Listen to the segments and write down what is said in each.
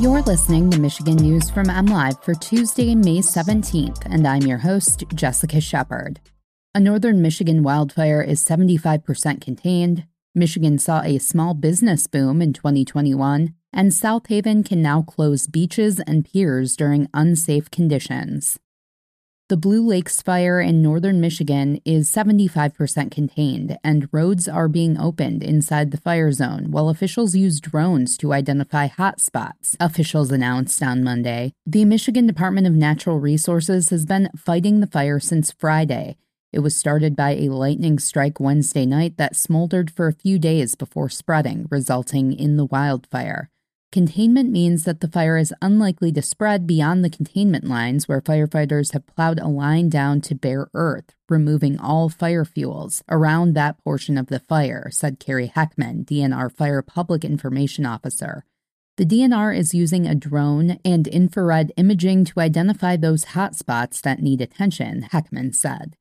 You're listening to Michigan News from MLive for Tuesday, May 17th, and I'm your host, Jessica Shepard. A northern Michigan wildfire is 75% contained. Michigan saw a small business boom in 2021, and South Haven can now close beaches and piers during unsafe conditions. The Blue Lakes fire in northern Michigan is 75% contained, and roads are being opened inside the fire zone while officials use drones to identify hotspots, officials announced on Monday. The Michigan Department of Natural Resources has been fighting the fire since Friday. It was started by a lightning strike Wednesday night that smoldered for a few days before spreading, resulting in the wildfire. Containment means that the fire is unlikely to spread beyond the containment lines where firefighters have plowed a line down to bare earth, removing all fire fuels around that portion of the fire, said Carrie Heckman, DNR Fire Public Information Officer. The DNR is using a drone and infrared imaging to identify those hotspots that need attention, Heckman said.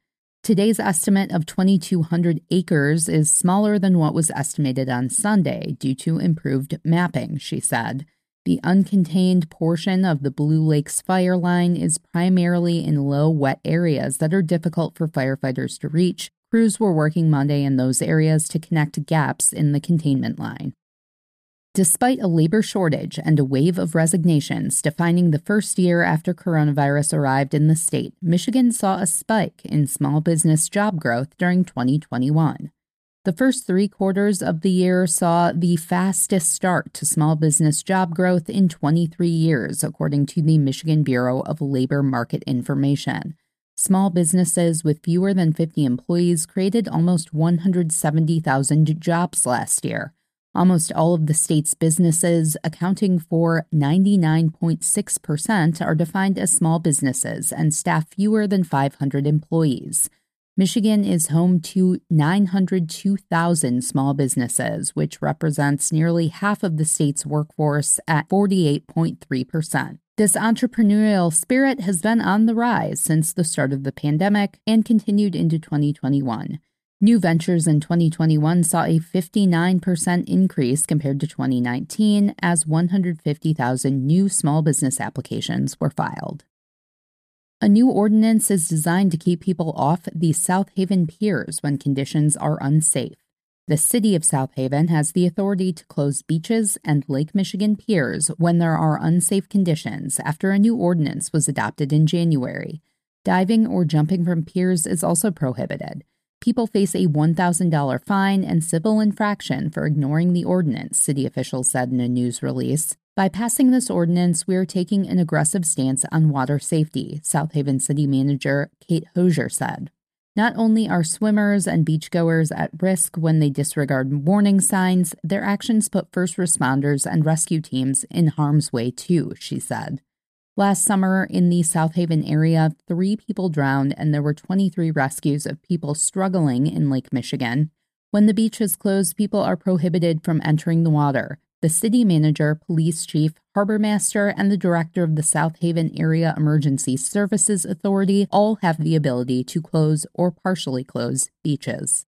Today's estimate of 2,200 acres is smaller than what was estimated on Sunday due to improved mapping, she said. The uncontained portion of the Blue Lakes fire line is primarily in low, wet areas that are difficult for firefighters to reach. Crews were working Monday in those areas to connect gaps in the containment line. Despite a labor shortage and a wave of resignations defining the first year after coronavirus arrived in the state, Michigan saw a spike in small business job growth during 2021. The first three quarters of the year saw the fastest start to small business job growth in 23 years, according to the Michigan Bureau of Labor Market Information. Small businesses with fewer than 50 employees created almost 170,000 jobs last year Almost all of the state's businesses, accounting for 99.6%, are defined as small businesses and staff fewer than 500 employees. Michigan is home to 902,000 small businesses, which represents nearly half of the state's workforce at 48.3%. This entrepreneurial spirit has been on the rise since the start of the pandemic and continued into 2021. New ventures in 2021 saw a 59% increase compared to 2019 as 150,000 new small business applications were filed. A new ordinance is designed to keep people off the South Haven piers when conditions are unsafe. The city of South Haven has the authority to close beaches and Lake Michigan piers when there are unsafe conditions after a new ordinance was adopted in January. Diving or jumping from piers is also prohibited. People face a $1,000 fine and civil infraction for ignoring the ordinance, city officials said in a news release. By passing this ordinance, we are taking an aggressive stance on water safety, South Haven City Manager Kate Hosier said. Not only are swimmers and beachgoers at risk when they disregard warning signs, their actions put first responders and rescue teams in harm's way too, she said. Last summer in the South Haven area, three people drowned and there were 23 rescues of people struggling in Lake Michigan. When the beach is closed, people are prohibited from entering the water. The city manager, police chief, harbor master, and the director of the South Haven Area Emergency Services Authority all have the ability to close or partially close beaches.